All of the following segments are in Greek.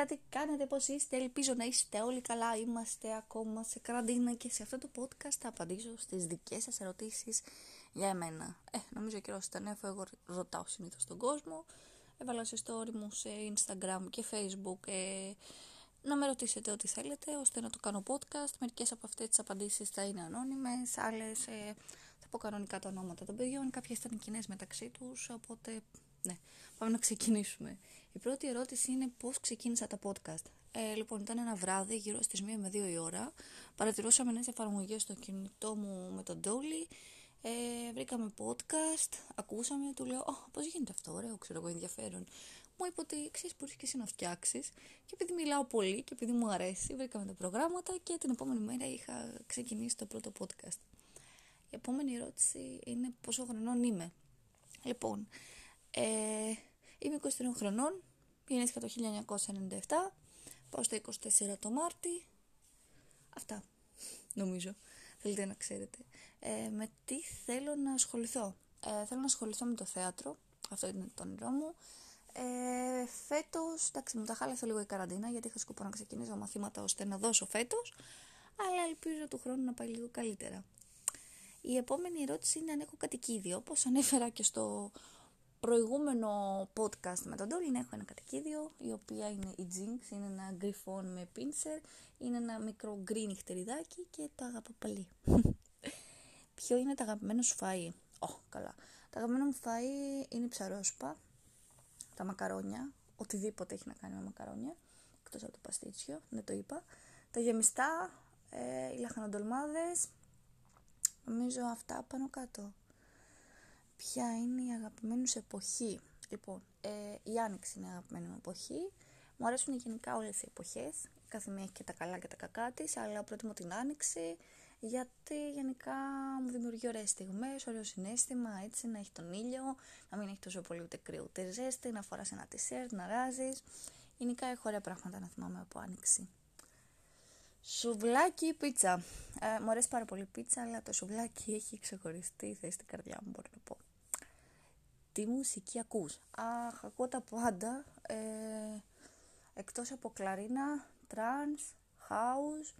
Καλησπέρα, τι κάνετε, πώς είστε, ελπίζω να είστε όλοι καλά, είμαστε ακόμα σε καραντίνα και σε αυτό το podcast θα απαντήσω στις δικές σας ερωτήσεις για εμένα. Ε, νομίζω ο καιρός ήταν έφω, εγώ ρωτάω συνήθως τον κόσμο, έβαλα σε story μου σε Instagram και Facebook ε, να με ρωτήσετε ό,τι θέλετε ώστε να το κάνω podcast. Μερικές από αυτές τις απαντήσεις θα είναι ανώνυμες, άλλες ε, θα πω κανονικά τα ονόματα των παιδιών, κάποιες ήταν κοινέ μεταξύ τους, οπότε ναι, πάμε να ξεκινήσουμε. Η πρώτη ερώτηση είναι πώς ξεκίνησα τα podcast. Ε, λοιπόν, ήταν ένα βράδυ γύρω στις 1 με 2 η ώρα. Παρατηρούσαμε νέες εφαρμογές στο κινητό μου με τον Dolly. Ε, βρήκαμε podcast, ακούσαμε, του λέω, oh, πώς γίνεται αυτό, ωραίο, ξέρω εγώ, ενδιαφέρον. Μου είπε ότι ξέρεις, μπορείς και εσύ να φτιάξεις. Και επειδή μιλάω πολύ και επειδή μου αρέσει, βρήκαμε τα προγράμματα και την επόμενη μέρα είχα ξεκινήσει το πρώτο podcast. Η επόμενη ερώτηση είναι πόσο χρονών είμαι. Λοιπόν, ε, είμαι 23 χρονών, γεννήθηκα το 1997, πάω στα 24 το Μάρτι. Αυτά, νομίζω, θέλετε να ξέρετε. Ε, με τι θέλω να ασχοληθώ; Ε, θέλω να ασχοληθώ με το θέατρο, αυτό είναι το όνειρό μου. Ε, φέτος, εντάξει μου τα χάλασε λίγο η καραντίνα γιατί είχα σκοπό να ξεκινήσω μαθήματα ώστε να δώσω φέτος, αλλά ελπίζω του χρόνου να πάει λίγο καλύτερα. Η επόμενη ερώτηση είναι αν έχω κατοικίδιο, όπως ανέφερα και στο προηγούμενο podcast με τον Ντόλιν έχω ένα κατοικίδιο, η οποία είναι η Jinx, είναι ένα γκριφόν με πίνσερ, είναι ένα μικρό γκρι νυχτεριδάκι και το αγαπώ πολύ. Ποιο είναι το αγαπημένο σου φαΐ; Ω, καλά. Το αγαπημένο μου φαΐ είναι η ψαρόσπα, τα μακαρόνια, οτιδήποτε έχει να κάνει με μακαρόνια, εκτός από το παστίτσιο, δεν το είπα. Τα γεμιστά, ε, οι λαχανοντολμάδες, νομίζω αυτά πάνω κάτω ποια είναι η αγαπημένη σου εποχή. Λοιπόν, ε, η Άνοιξη είναι η αγαπημένη μου εποχή. Μου αρέσουν γενικά όλες οι εποχές. Κάθε μία έχει και τα καλά και τα κακά της, αλλά προτιμώ την Άνοιξη, γιατί γενικά μου δημιουργεί ωραίες στιγμές, ωραίο συνέστημα, έτσι, να έχει τον ήλιο, να μην έχει τόσο πολύ ούτε κρύο ούτε ζέστη, να φοράς ένα τισέρτ, να ράζεις. Γενικά έχω ωραία πράγματα να θυμάμαι από Άνοιξη. Σουβλάκι ή πίτσα. Ε, μου αρέσει πάρα πολύ η πίτσα, αλλά το σουβλάκι έχει ξεχωριστή θέση στην καρδιά μου, μπορώ να πω τι μουσική ακούς. Αχ, ακούω τα πάντα, ε, εκτός από κλαρίνα, trance, house,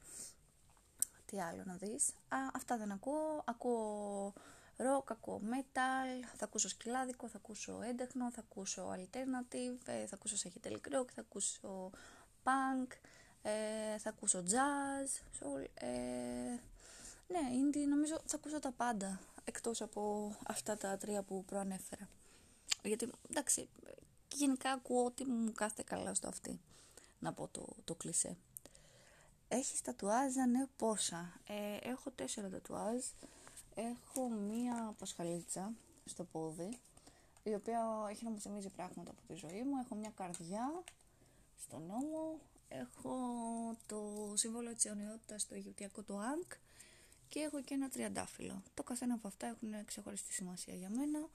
τι άλλο να δεις. Α, αυτά δεν ακούω, ακούω rock, ακούω metal, θα ακούσω σκυλάδικο, θα ακούσω έντεχνο, θα ακούσω alternative, ε, θα ακούσω psychedelic rock, θα ακούσω punk, ε, θα ακούσω jazz, soul, ε, ναι, indie, νομίζω θα ακούσω τα πάντα, εκτός από αυτά τα τρία που προανέφερα. Γιατί εντάξει, γενικά ακούω ότι μου κάθεται καλά στο αυτή. Να πω το, το κλισέ. Έχεις τατουάζ, ναι, πόσα; Ε, έχω τέσσερα τατουάζ. Έχω μία πασχαλίτσα στο πόδι, η οποία έχει να μου θυμίζει πράγματα από τη ζωή μου. Έχω μια καρδιά στον νόμο. Έχω το σύμβολο της αιωνιότητας στο Αιγυπτιακό το ΑΝΚ και έχω και ένα τριαντάφυλλο. Το καθένα από αυτά έχουν ξεχωριστή σημασία για μένα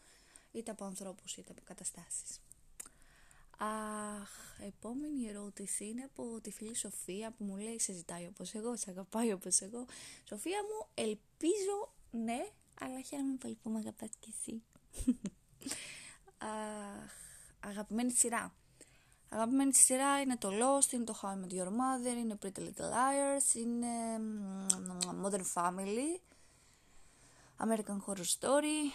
είτε από ανθρώπους είτε από καταστάσεις. Αχ, επόμενη ερώτηση είναι από τη φίλη Σοφία που μου λέει σε ζητάει όπως εγώ, σε αγαπάει όπως εγώ. Σοφία μου, ελπίζω ναι, αλλά χαίρομαι πολύ που με αγαπάς και εσύ. Αχ, αγαπημένη σειρά. Αγαπημένη σειρά είναι το Lost, είναι το How I Met Your Mother, είναι Pretty Little Liars, είναι Modern Family, American Horror Story,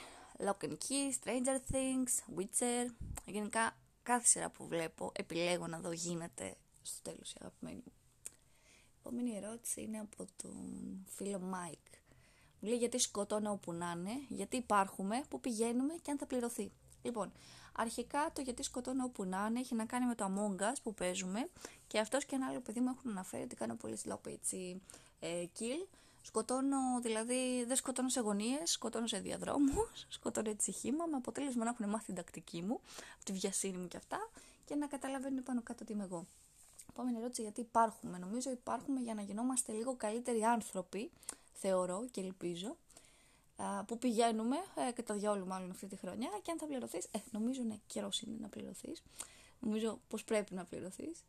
Lock and Key, Stranger Things, Witcher. Γενικά κάθε σειρά που βλέπω επιλέγω να δω γίνεται στο τέλος η αγαπημένη μου. Η επόμενη ερώτηση είναι από τον φίλο Mike. Μου λέει γιατί σκοτώνω όπου να είναι, γιατί υπάρχουμε, πού πηγαίνουμε και αν θα πληρωθεί. Λοιπόν, αρχικά το γιατί σκοτώνω όπου να είναι έχει να κάνει με το Among Us που παίζουμε και αυτός και ένα άλλο παιδί μου έχουν αναφέρει ότι κάνω πολύ slow έτσι ε, kill Σκοτώνω, δηλαδή δεν σκοτώνω σε γωνίες, σκοτώνω σε διαδρόμους, σκοτώνω έτσι χήμα, με αποτέλεσμα να έχουν μάθει την τακτική μου, τη βιασύνη μου και αυτά, και να καταλαβαίνουν πάνω κάτω τι είμαι εγώ. Επόμενη ερώτηση, γιατί υπάρχουμε. Νομίζω υπάρχουμε για να γινόμαστε λίγο καλύτεροι άνθρωποι, θεωρώ και ελπίζω, που πηγαίνουμε ε, και τα διόλου μάλλον αυτή τη χρονιά και αν θα πληρωθείς, ε, νομίζω ναι, καιρός είναι να πληρωθείς. Νομίζω πως πρέπει να πληρωθείς.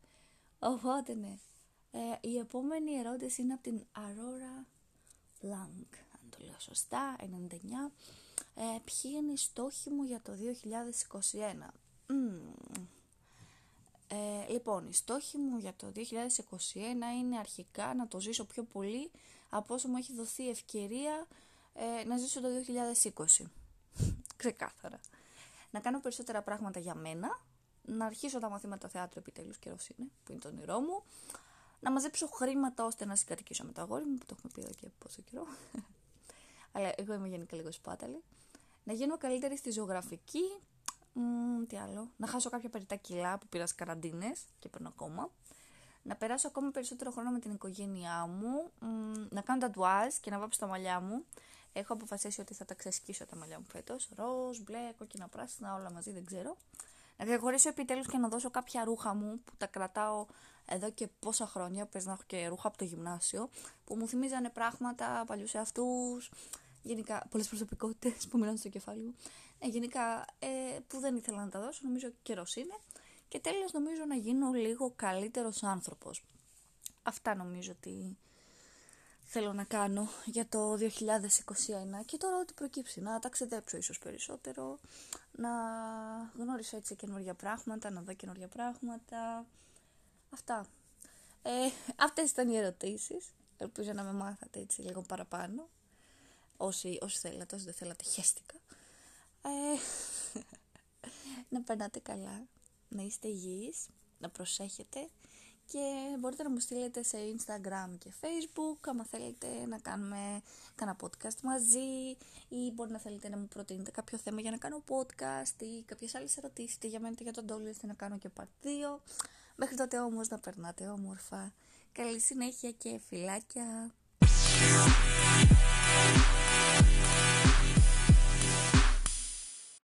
Οπότε ναι. Ε, η επόμενη ερώτηση είναι από την Aurora Blanc, αν το λέω σωστά, 99. Ε, ποιοι είναι οι στόχοι μου για το 2021. Ε, λοιπόν, η στόχη μου για το 2021 είναι αρχικά να το ζήσω πιο πολύ από όσο μου έχει δοθεί ευκαιρία ε, να ζήσω το 2020. Ξεκάθαρα. Να κάνω περισσότερα πράγματα για μένα, να αρχίσω τα μαθήματα θεάτρου επιτέλους καιρός είναι, που είναι το όνειρό μου, να μαζέψω χρήματα ώστε να συγκατοικήσω με το αγόρι μου, που το έχουμε πει εδώ και πόσο καιρό. Αλλά εγώ είμαι γενικά λίγο σπάταλη. Να γίνω καλύτερη στη ζωγραφική. Μ, τι άλλο. Να χάσω κάποια περιτά κιλά που πήρα καραντίνες και παίρνω ακόμα. Να περάσω ακόμα περισσότερο χρόνο με την οικογένειά μου. Μ, να κάνω τατουάζ και να βάψω τα μαλλιά μου. Έχω αποφασίσει ότι θα τα ξεσκίσω τα μαλλιά μου φέτος. Ροζ, μπλε, κόκκινα, πράσινα, όλα μαζί, δεν ξέρω. Να διαχωρίσω επιτέλους και να δώσω κάποια ρούχα μου που τα κρατάω εδώ και πόσα χρόνια. Πες να έχω και ρούχα από το γυμνάσιο που μου θυμίζανε πράγματα, παλιούς εαυτούς, γενικά πολλές προσωπικότητες που μιλάνε στο κεφάλι μου. Ε, γενικά ε, που δεν ήθελα να τα δώσω, νομίζω καιρός είναι. Και τέλος νομίζω να γίνω λίγο καλύτερος άνθρωπος. Αυτά νομίζω ότι θέλω να κάνω για το 2021 και τώρα ό,τι προκύψει, να ταξιδέψω ίσως περισσότερο, να γνώρισω έτσι καινούργια πράγματα, να δω καινούργια πράγματα, αυτά. Ε, αυτές ήταν οι ερωτήσεις, ελπίζω να με μάθατε έτσι λίγο παραπάνω, όσοι, όσοι θέλατε, όσοι δεν θέλατε χέστηκα. Ε, να περνάτε καλά, να είστε υγιείς, να προσέχετε και μπορείτε να μου στείλετε σε Instagram και Facebook άμα θέλετε να κάνουμε κάνα podcast μαζί ή μπορεί να θέλετε να μου προτείνετε κάποιο θέμα για να κάνω podcast ή κάποιες άλλες ερωτήσεις είτε για μένα είτε για τον Τόλιο ώστε να κάνω και part 2 Μέχρι τότε όμως να περνάτε όμορφα. Καλή συνέχεια και φιλάκια.